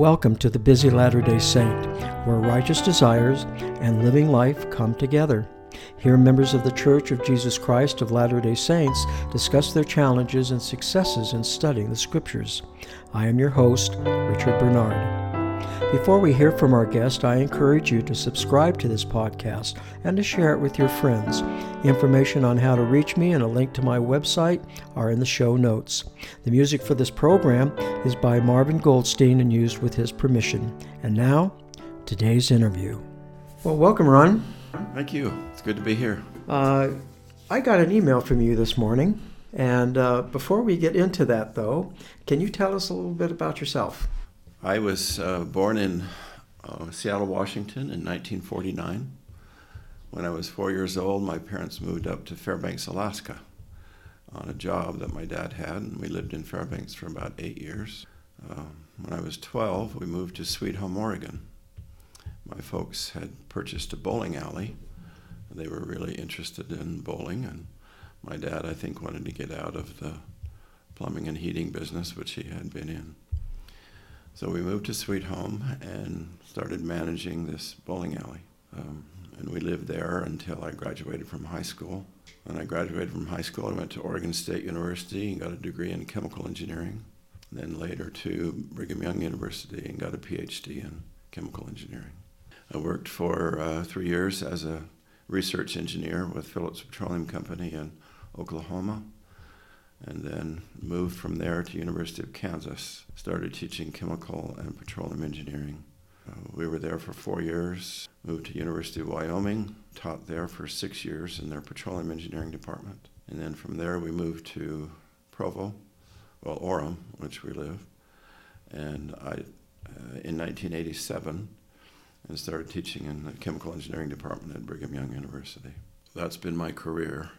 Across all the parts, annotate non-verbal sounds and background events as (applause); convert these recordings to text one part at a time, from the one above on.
Welcome to the Busy Latter day Saint, where righteous desires and living life come together. Here, members of the Church of Jesus Christ of Latter day Saints discuss their challenges and successes in studying the Scriptures. I am your host, Richard Bernard. Before we hear from our guest, I encourage you to subscribe to this podcast and to share it with your friends. Information on how to reach me and a link to my website are in the show notes. The music for this program is by Marvin Goldstein and used with his permission. And now, today's interview. Well, welcome, Ron. Thank you. It's good to be here. Uh, I got an email from you this morning. And uh, before we get into that, though, can you tell us a little bit about yourself? I was uh, born in uh, Seattle, Washington in 1949. When I was four years old, my parents moved up to Fairbanks, Alaska on a job that my dad had, and we lived in Fairbanks for about eight years. Um, when I was 12, we moved to Sweet Home, Oregon. My folks had purchased a bowling alley. They were really interested in bowling, and my dad, I think, wanted to get out of the plumbing and heating business, which he had been in. So we moved to Sweet Home and started managing this bowling alley. Um, and we lived there until I graduated from high school. When I graduated from high school, I went to Oregon State University and got a degree in chemical engineering. Then later to Brigham Young University and got a PhD in chemical engineering. I worked for uh, three years as a research engineer with Phillips Petroleum Company in Oklahoma and then moved from there to University of Kansas. Started teaching chemical and petroleum engineering. Uh, we were there for four years. Moved to University of Wyoming, taught there for six years in their petroleum engineering department. And then from there we moved to Provo, well Orem, which we live, and I uh, in 1987 and started teaching in the chemical engineering department at Brigham Young University. That's been my career.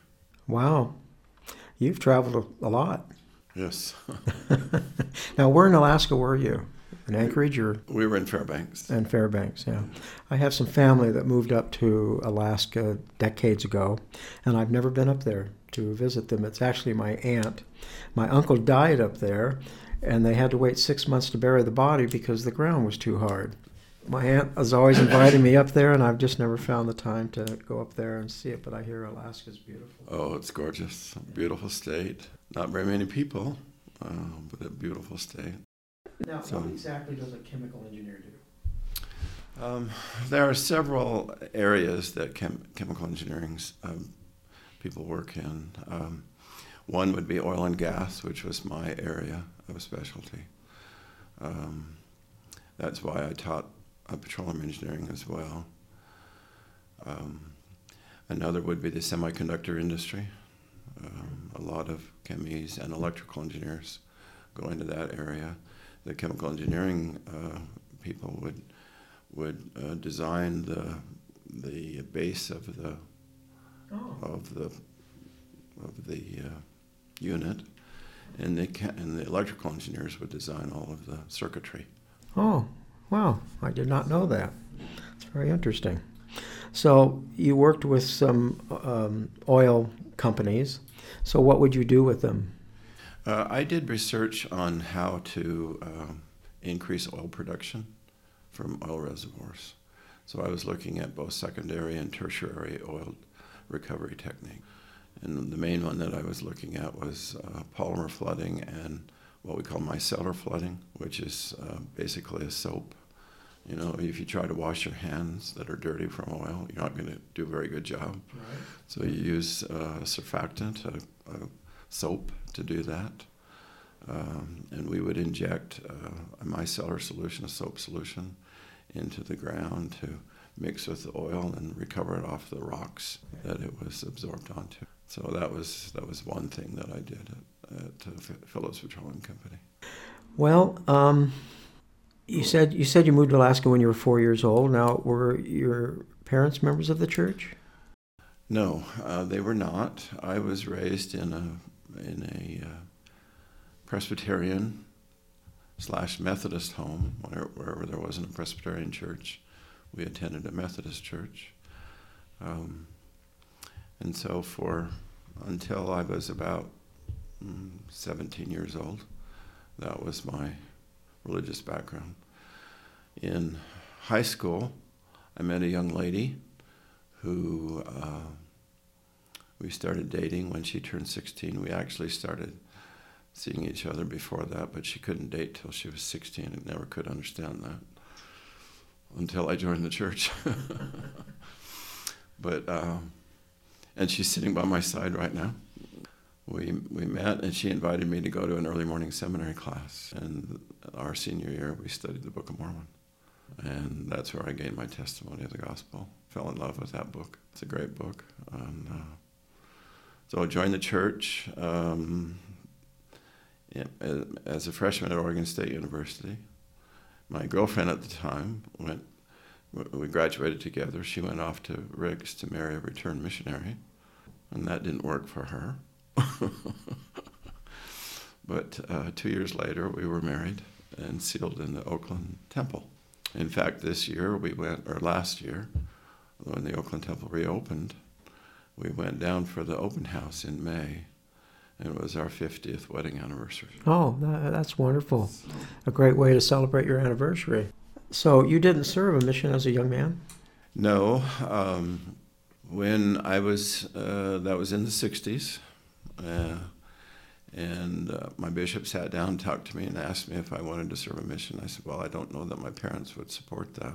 Wow. You've traveled a, lot. Yes. (laughs) now, where in Alaska were you? In Anchorage or? We were in Fairbanks. In Fairbanks, yeah. I have some family that moved up to Alaska decades ago, and I've never been up there to visit them. It's actually my aunt. My uncle died up there, and they had to wait six months to bury the body because the ground was too hard my aunt has always invited me up there, and I've just never found the time to go up there and see it. But I hear Alaska's beautiful. Oh, it's gorgeous, beautiful state. Not very many people, uh, but a beautiful state. Now, so, what exactly does a chemical engineer do? Um, there are several areas that chem- chemical engineering um, people work in. Um, one would be oil and gas, which was my area of specialty. Um, that's why I taught uh, petroleum engineering as well. Um, another would be the semiconductor industry. Um, a lot of chemies and electrical engineers go into that area. The chemical engineering uh, people would would uh, design the the base of the oh. of the of the uh, unit, and the and the electrical engineers would design all of the circuitry. Oh, Wow, I did not know that. It's very interesting. So you worked with some um, oil companies. So what would you do with them? Uh, I did research on how to uh, increase oil production from oil reservoirs. So I was looking at both secondary and tertiary oil recovery technique. And the main one that I was looking at was uh, polymer flooding and what we call micellar flooding, which is uh, basically a soap you know, if you try to wash your hands that are dirty from oil, you're not going to do a very good job. Right. So you use uh, a surfactant, a, a, soap, to do that. Um, and we would inject uh, a micellar solution, a soap solution, into the ground to mix with the oil and recover it off the rocks that it was absorbed onto. So that was that was one thing that I did at, at Phillips Petroleum Company. Well. Um you said you said you moved to Alaska when you were four years old. Now, were your parents members of the church? No, uh, they were not. I was raised in a in a uh, Presbyterian slash Methodist home, where, wherever there wasn't a Presbyterian church, we attended a Methodist church. Um, and so, for until I was about mm, 17 years old, that was my religious background. In high school, I met a young lady who uh, we started dating when she turned 16. We actually started seeing each other before that, but she couldn't date till she was 16 and never could understand that until I joined the church. (laughs) but um, and she's sitting by my side right now. We we met and she invited me to go to an early morning seminary class. And our senior year, we studied the Book of Mormon, and that's where I gained my testimony of the gospel. Fell in love with that book. It's a great book. And, uh, so I joined the church. Um, as a freshman at Oregon State University. My girlfriend at the time went, we graduated together. She went off to Ricks to marry a returned missionary, and that didn't work for her. (laughs) but uh, two years later, we were married and sealed in the Oakland Temple. In fact, this year we went, or last year, when the Oakland Temple reopened, we went down for the open house in May and it was our 50th wedding anniversary. Oh, that's wonderful. A great way to celebrate your anniversary. So, you didn't serve a mission as a young man? No. Um, when I was, uh, that was in the 60s. Uh, and uh, my bishop sat down, talked to me, and asked me if I wanted to serve a mission. I said, Well, I don't know that my parents would support that.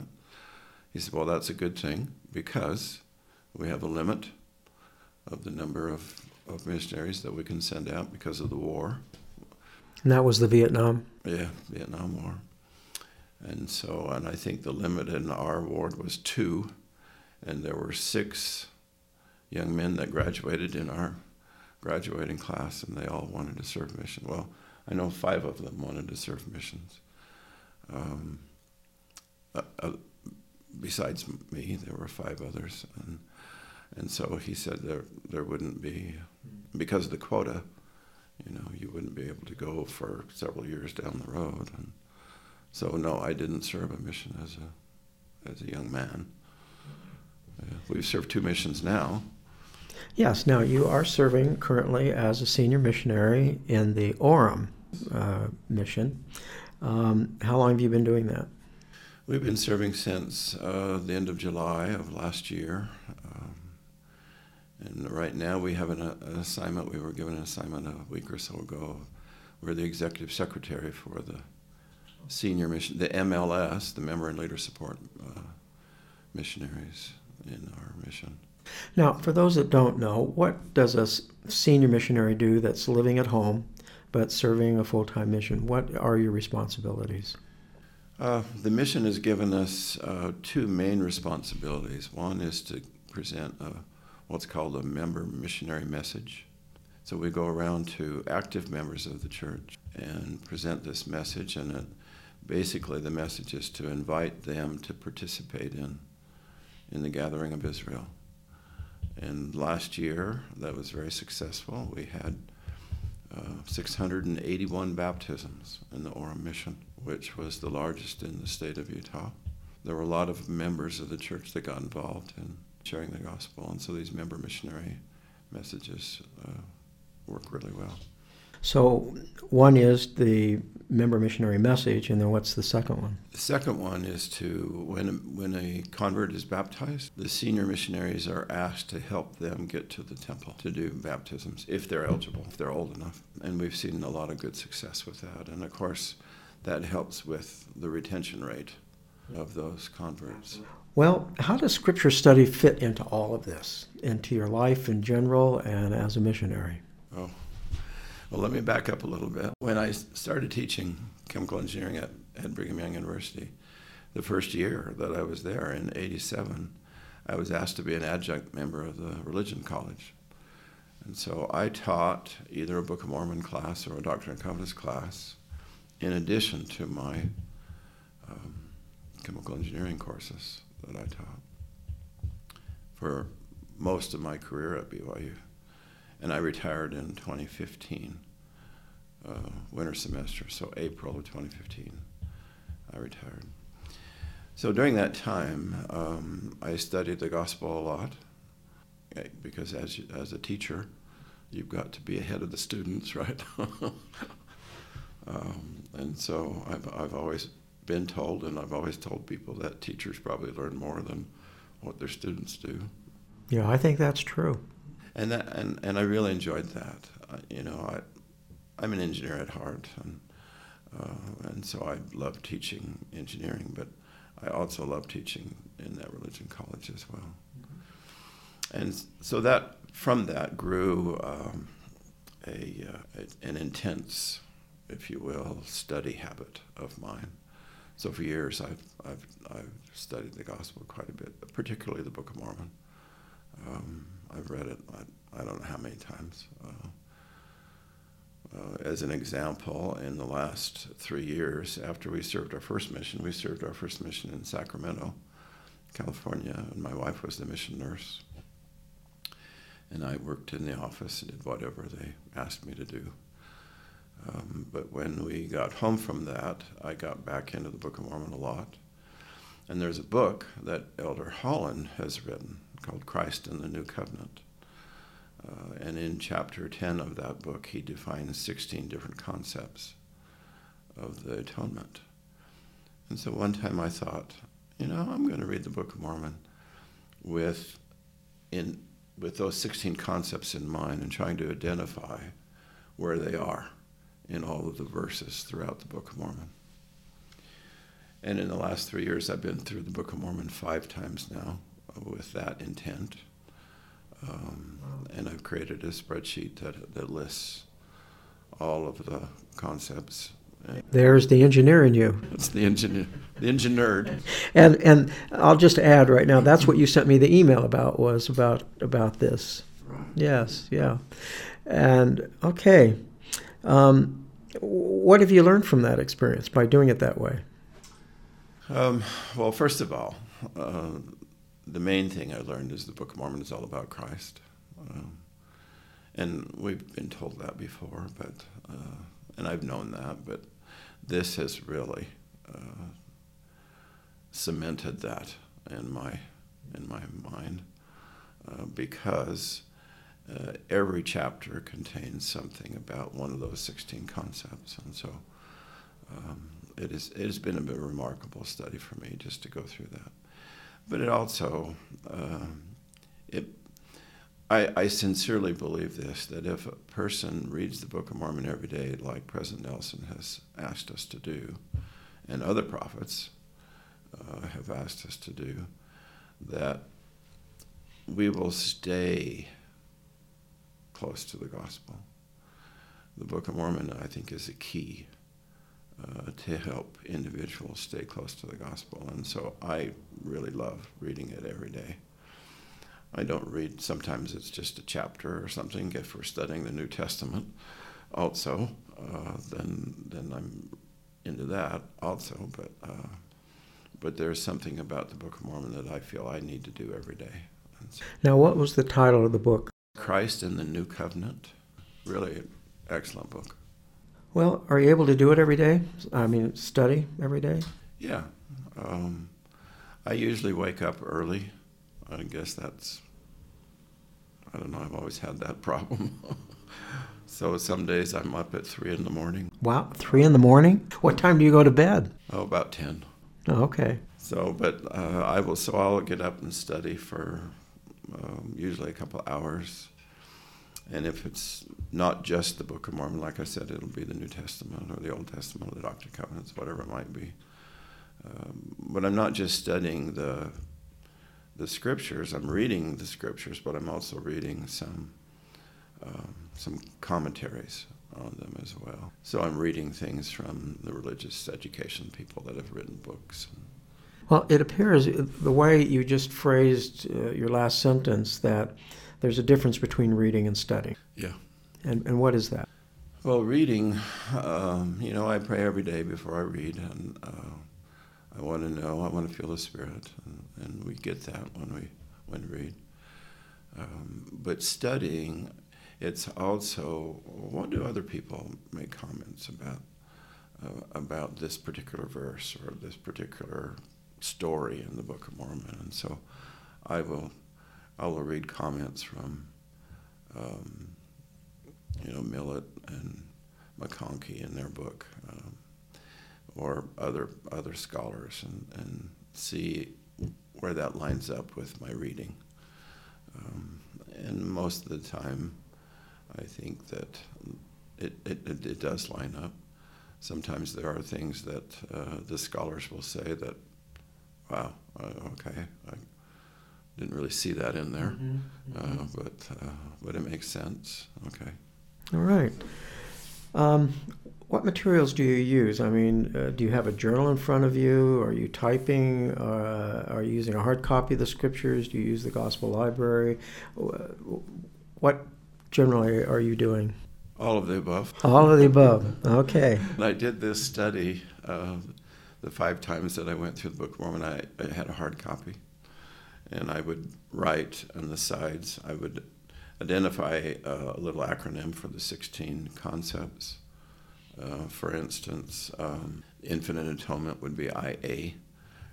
He said, Well, that's a good thing because we have a limit of the number of of missionaries that we can send out because of the war. And that was the Vietnam? Yeah, Vietnam War. And so, and I think the limit in our ward was two, and there were six young men that graduated in our graduating class, and they all wanted to serve mission. Well, I know five of them wanted to serve missions. Um, uh, uh, besides me, there were five others, and and so he said there there wouldn't be because of the quota, you know, you wouldn't be able to go for several years down the road. And so, no, I didn't serve a mission as a as a young man. Uh, we've served two missions now. Yes. Now you are serving currently as a senior missionary in the Orem uh, mission. Um, how long have you been doing that? We've been serving since uh, the end of July of last year. And right now we have an, an, assignment, we were given an assignment a week or so ago. We're the executive secretary for the senior mission, the MLS, the Member and Leader Support uh, Missionaries in our mission. Now, for those that don't know, what does a senior missionary do that's living at home but serving a full time mission? What are your responsibilities? Uh, the mission has given us uh, two main responsibilities. One is to present a what's called a member missionary message. So we go around to active members of the church and present this message, and it, basically the message is to invite them to participate in in the gathering of Israel. And last year, that was very successful. We had uh, 681 baptisms in the Orem mission, which was the largest in the state of Utah. There were a lot of members of the church that got involved in sharing the gospel. And so these member missionary messages uh, work really well. So one is the member missionary message, and then what's the second one? The second one is to when when a convert is baptized, the senior missionaries are asked to help them get to the temple to do baptisms if they're eligible, if they're old enough. And we've seen a lot of good success with that. And of course, that helps with the retention rate of those converts. Well, how does scripture study fit into all of this, into your life in general and as a missionary? Oh, well, let me back up a little bit. When I started teaching chemical engineering at, at Brigham Young University, the first year that I was there in 87, I was asked to be an adjunct member of the religion college. And so I taught either a Book of Mormon class or a Doctrine and Covenants class in addition to my um, chemical engineering courses that I taught for most of my career at BYU. And I retired in 2015, uh, winter semester, so April of 2015, I retired. So during that time, um, I studied the gospel a lot eh, because as, as a teacher, you've got to be ahead of the students, (laughs) right? um, and so I've, I've always been told, and I've always told people that teachers probably learn more than what their students do. Yeah, I think that's true. And that, and, and I really enjoyed that. Uh, you know, I, I'm an engineer at heart, and uh, and so I love teaching engineering, but I also love teaching in that religion college as well. Mm-hmm. And so that from that grew um, a, uh, an intense, if you will, study habit of mine. So for years, I've, I've, I've studied the gospel quite a bit, particularly the Book of Mormon. Um, I've read it, I, I, don't know how many times. Uh, uh, as an example, in the last three years, after we served our first mission, we served our first mission in Sacramento, California, and my wife was the mission nurse. And I worked in the office and did whatever they asked me to do. Um, but when we got home from that, I got back into the Book of Mormon a lot. And there's a book that Elder Holland has written called Christ and the New Covenant. Uh, and in chapter 10 of that book, he defines 16 different concepts of the atonement. And so one time I thought, you know, I'm going to read the Book of Mormon with, in, with those 16 concepts in mind and trying to identify where they are in all of the verses throughout the Book of Mormon. And in the last three years, I've been through the Book of Mormon five times now with that intent. Um, and I've created a spreadsheet that, that lists all of the concepts. There's the engineer in you. It's the engineer, the engineer. And and I'll just add right now. That's what you sent me the email about was about about this. Right. Yes, yeah. And okay, um, what have you learned from that experience by doing it that way? Um, well, first of all, uh, the main thing I learned is the Book of Mormon is all about Christ. Um, and we've been told that before, but uh, and I've known that, but this has really uh, cemented that in my in my mind uh, because uh, every chapter contains something about one of those 16 concepts, and so um, it is it has been a remarkable study for me just to go through that but it also um, it I, I, sincerely believe this that if a person reads the Book of Mormon every day, like President Nelson has asked us to do, and other prophets uh, have asked us to do, that we will stay close to the gospel. The Book of Mormon, I think, is a key uh, to help individuals stay close to the gospel. And so I really love reading it every day. I don't read, sometimes it's just a chapter or something if we're studying the New Testament also, uh, then, then I'm into that also. But, uh, but there's something about the Book of Mormon that I feel I need to do every day. So, now, what was the title of the book? Christ and the New Covenant. Really excellent book. Well, are you able to do it every day? I mean, study every day? Yeah. Um, I usually wake up early. I guess that's, I don't know, I've always had that (laughs) problem. so some days I'm up at 3 in the morning. Wow, 3 in the morning? What time do you go to bed? Oh, about 10. Oh, okay. So, but uh, I will, so I'll get up and study for um, usually a couple hours. And if it's not just the Book of Mormon, like I said, it'll be the New Testament or the Old Testament or the Doctrine and Covenants, whatever it might be. Um, but I'm not just studying the the scriptures. I'm reading the scriptures, but I'm also reading some um, some commentaries on them as well. So I'm reading things from the religious education people that have written books. Well, it appears the way you just phrased uh, your last sentence that there's a difference between reading and studying. Yeah. And, and what is that? Well, reading, um, you know, I pray every day before I read, and uh, I want to know, I want to feel the Spirit, and, and we get that when we when we read. Um, but studying, it's also what do other people make comments about uh, about this particular verse or this particular story in the Book of Mormon, and so I will I will read comments from, um, you know, Millet and McConkie in their book, um, or other other scholars and, and see where that lines up with my reading. Um, and most of the time, I think that it, it, it, does line up. Sometimes there are things that uh, the scholars will say that, wow, uh, okay, I didn't really see that in there, mm-hmm. Mm-hmm. Uh, but uh, but it makes sense. Okay. All right. Um, what materials do you use? I mean, uh, do you have a journal in front of you? Are you typing? Uh, are you using a hard copy of the scriptures? Do you use the gospel library? What generally are you doing? All of the above. All of the above. (laughs) Okay. I did this study uh, the five times that I went through the Book of Mormon. I, I had a hard copy, and I would write on the sides. I would identify uh, a little acronym for the 16 concepts uh, for instance, um, infinite atonement would be IA.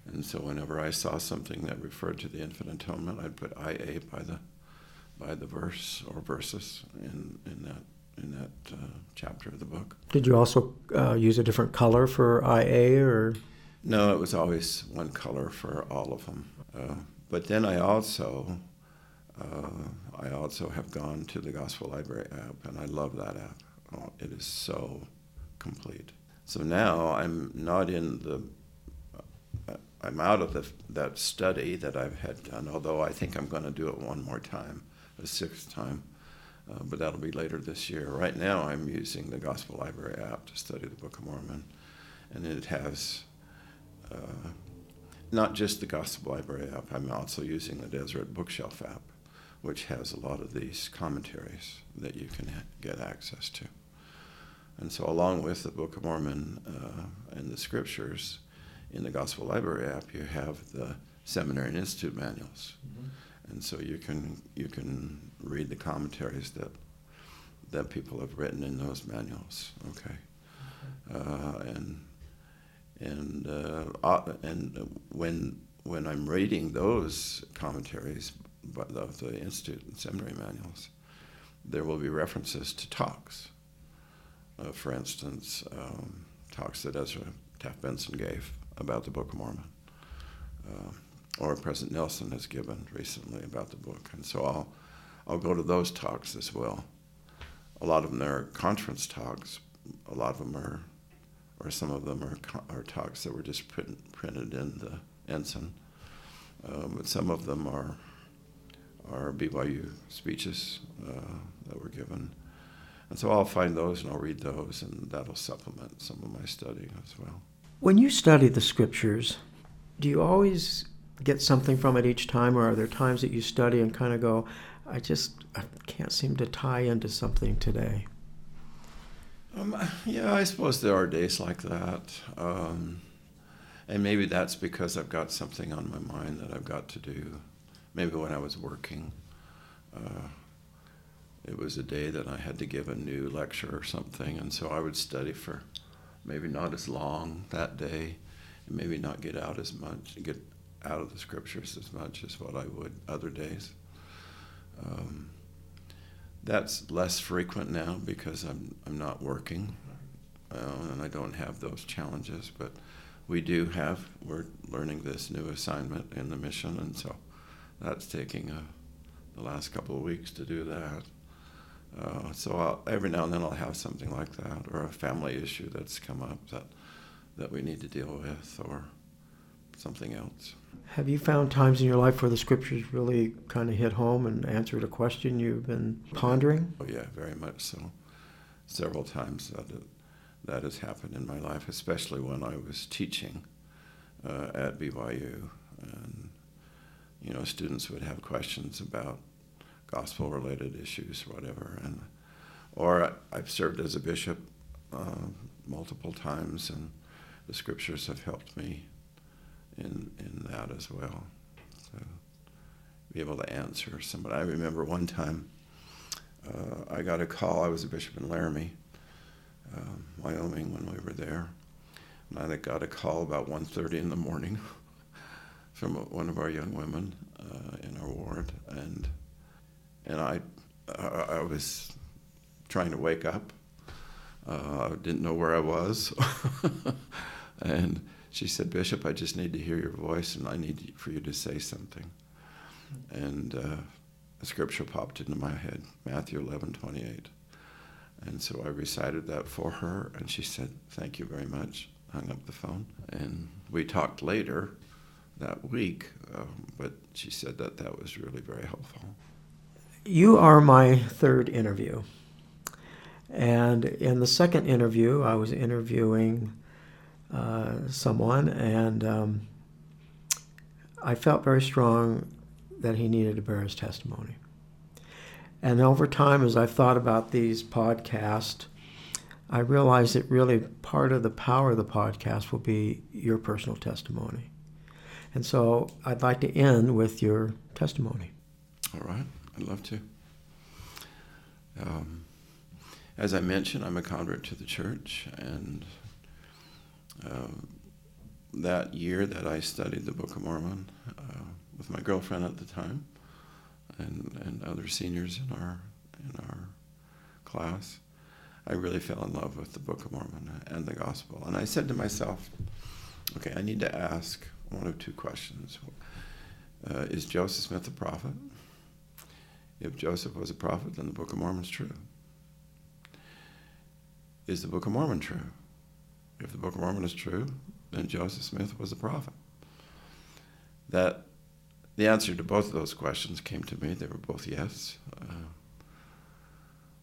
And so whenever I saw something that referred to the infinite atonement, I'd put IA by the by the verse or verses in, in that in that uh, chapter of the book. Did you also uh, use a different color for IA or? No, it was always one color for all of them. Uh, but then I also uh, I also have gone to the Gospel Library app, and I love that app. Oh, it is so complete. So now I'm not in the, uh, I'm out of the, that study that I've had done, although I think I'm going to do it one more time, a sixth time. Uh, but that'll be later this year. Right now, I'm using the Gospel Library app to study the Book of Mormon, and it has uh, not just the Gospel Library app. I'm also using the Deseret Bookshelf app, which has a lot of these commentaries that you can ha- get access to. And so, along with the Book of Mormon uh, and the scriptures in the Gospel Library app, you have the Seminary and Institute manuals. Mm-hmm. And so you can you can read the commentaries that that people have written in those manuals. Okay, uh, and and uh, and when when I'm reading those commentaries, of the, the institute and seminary manuals, there will be references to talks uh, for instance, um, talks that Ezra Taft Benson gave about the Book of Mormon, uh, or President Nelson has given recently about the book. And so I'll, I'll go to those talks as well. A lot of them are conference talks, a lot of them are, or some of them are, are talks that were just print, printed in the Ensign. Um, but some of them are, are BYU speeches uh, that were given. And so I'll find those and I'll read those, and that'll supplement some of my study as well. When you study the scriptures, do you always get something from it each time, or are there times that you study and kind of go, I just I can't seem to tie into something today? Um, yeah, I suppose there are days like that. Um, and maybe that's because I've got something on my mind that I've got to do. Maybe when I was working. Uh, it was a day that I had to give a new lecture or something, and so I would study for maybe not as long that day, and maybe not get out as much, get out of the scriptures as much as what I would other days. Um, that's less frequent now because I'm I'm not working, uh, and I don't have those challenges. But we do have we're learning this new assignment in the mission, and so that's taking a, uh, the last couple of weeks to do that. Uh, so I'll, every now and then I'll have something like that, or a family issue that's come up that that we need to deal with, or something else. Have you found times in your life where the scriptures really kind of hit home and answered a question you've been pondering? Oh yeah, very much so. Several times that that has happened in my life, especially when I was teaching uh, at BYU, and you know, students would have questions about gospel related issues or whatever. And, or I've served as a bishop uh, multiple times, and the scriptures have helped me in, in that as well. So be able to answer somebody. I remember one time uh, I got a call. I was a bishop in Laramie, uh, Wyoming, when we were there. And I got a call about 1.30 in the morning (laughs) from one of our young women uh, in our ward, and and I, I, I was trying to wake up. Uh, I didn't know where I was, (laughs) And she said, Bishop, I just need to hear your voice and I need for you to say something. And uh, a scripture popped into my head Matthew 11 28. And so I recited that for her, and she said, Thank you very much. Hung up the phone. And we talked later that week, um, but she said that that was really very helpful. You are my third interview. And in the second interview, I was interviewing uh, someone, and um, I felt very strong that he needed to bear his testimony. And over time, as I've thought about these podcasts, I realized that really part of the power of the podcast will be your personal testimony. And so I'd like to end with your testimony. All right, I'd love to. Um, as I mentioned, I'm a convert to the church, and uh, that year that I studied the Book of Mormon uh, with my girlfriend at the time, and, and other seniors in our in our class, I really fell in love with the Book of Mormon and the Gospel. And I said to myself, okay, I need to ask one of two questions. Uh, is Joseph Smith a prophet? If Joseph was a prophet, then the Book of Mormon is true. Is the Book of Mormon true? If the Book of Mormon is true, then Joseph Smith was a prophet. That the answer to both of those questions came to me. They were both yes. Uh,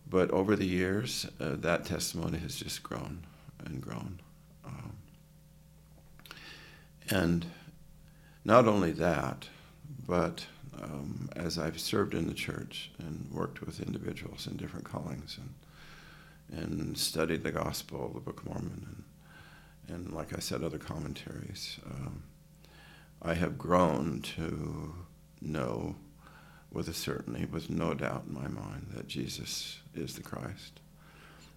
but over the years, uh, that testimony has just grown and grown. Um, and not only that, but um, as I've served in the church and worked with individuals in different callings and, and studied the gospel, the Book of Mormon, and, and like I said, other commentaries, um, I have grown to know with a certainty, with no doubt in my mind, that Jesus is the Christ,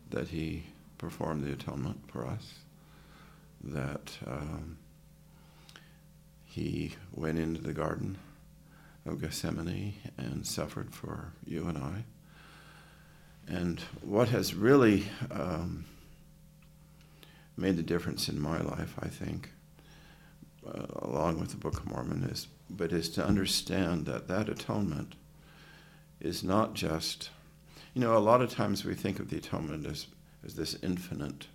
that he performed the atonement for us, that um, he went into the Garden of Gethsemane and suffered for you and I. And what has really um, made the difference in my life, I think, uh, along with the Book of Mormon, is but is to understand that that atonement is not just, you know, a lot of times we think of the atonement as, as this infinite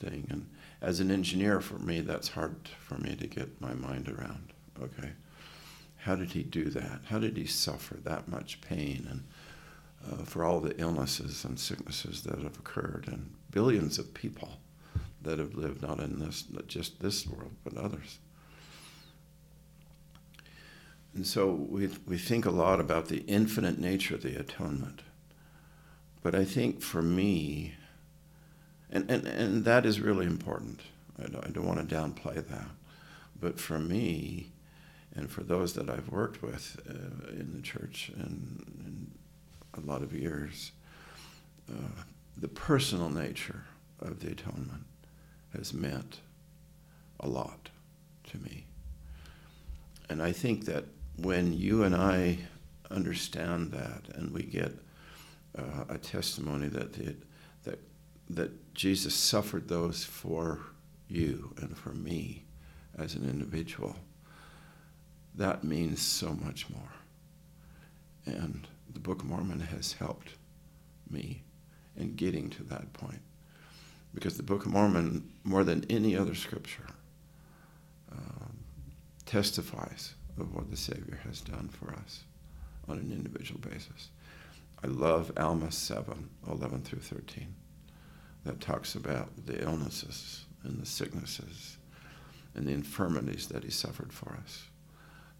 thing. And as an engineer, for me, that's hard for me to get my mind around. Okay. How did he do that? How did he suffer that much pain and uh, for all the illnesses and sicknesses that have occurred and billions of people that have lived not in this, not just this world, but others? And so we, we think a lot about the infinite nature of the atonement. But I think for me, and, and, and that is really important. I don't, I don't want to downplay that. But for me, and for those that I've worked with uh, in the church and a lot of years, uh, the personal nature of the atonement has meant a lot to me. And I think that when you and I understand that and we get uh, a testimony that, the, that, that Jesus suffered those for you and for me as an individual, that means so much more. And the Book of Mormon has helped me in getting to that point. Because the Book of Mormon, more than any other scripture, um, testifies of what the Savior has done for us on an individual basis. I love Alma 7, 11 through 13, that talks about the illnesses and the sicknesses and the infirmities that he suffered for us.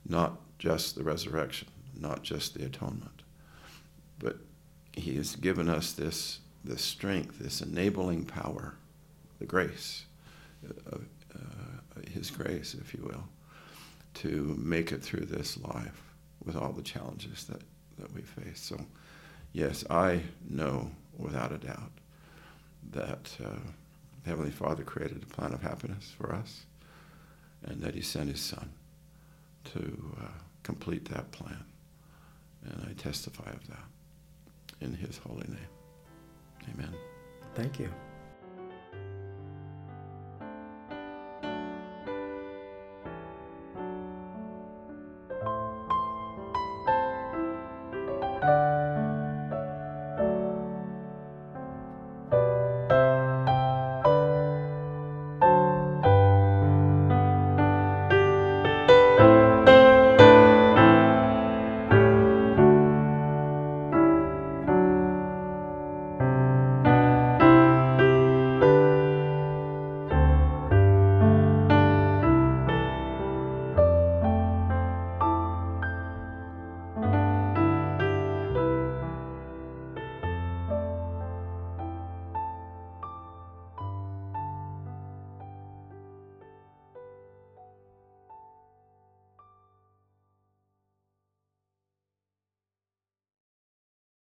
Not just the resurrection, not just the atonement, but he has given us this, this strength, this enabling power, the grace, uh, uh, his grace, if you will to make it through this life with all the challenges that, that we face. So, yes, I know without a doubt that uh, Heavenly Father created a plan of happiness for us and that He sent His Son to uh, complete that plan. And I testify of that in His holy name. Amen. Thank you.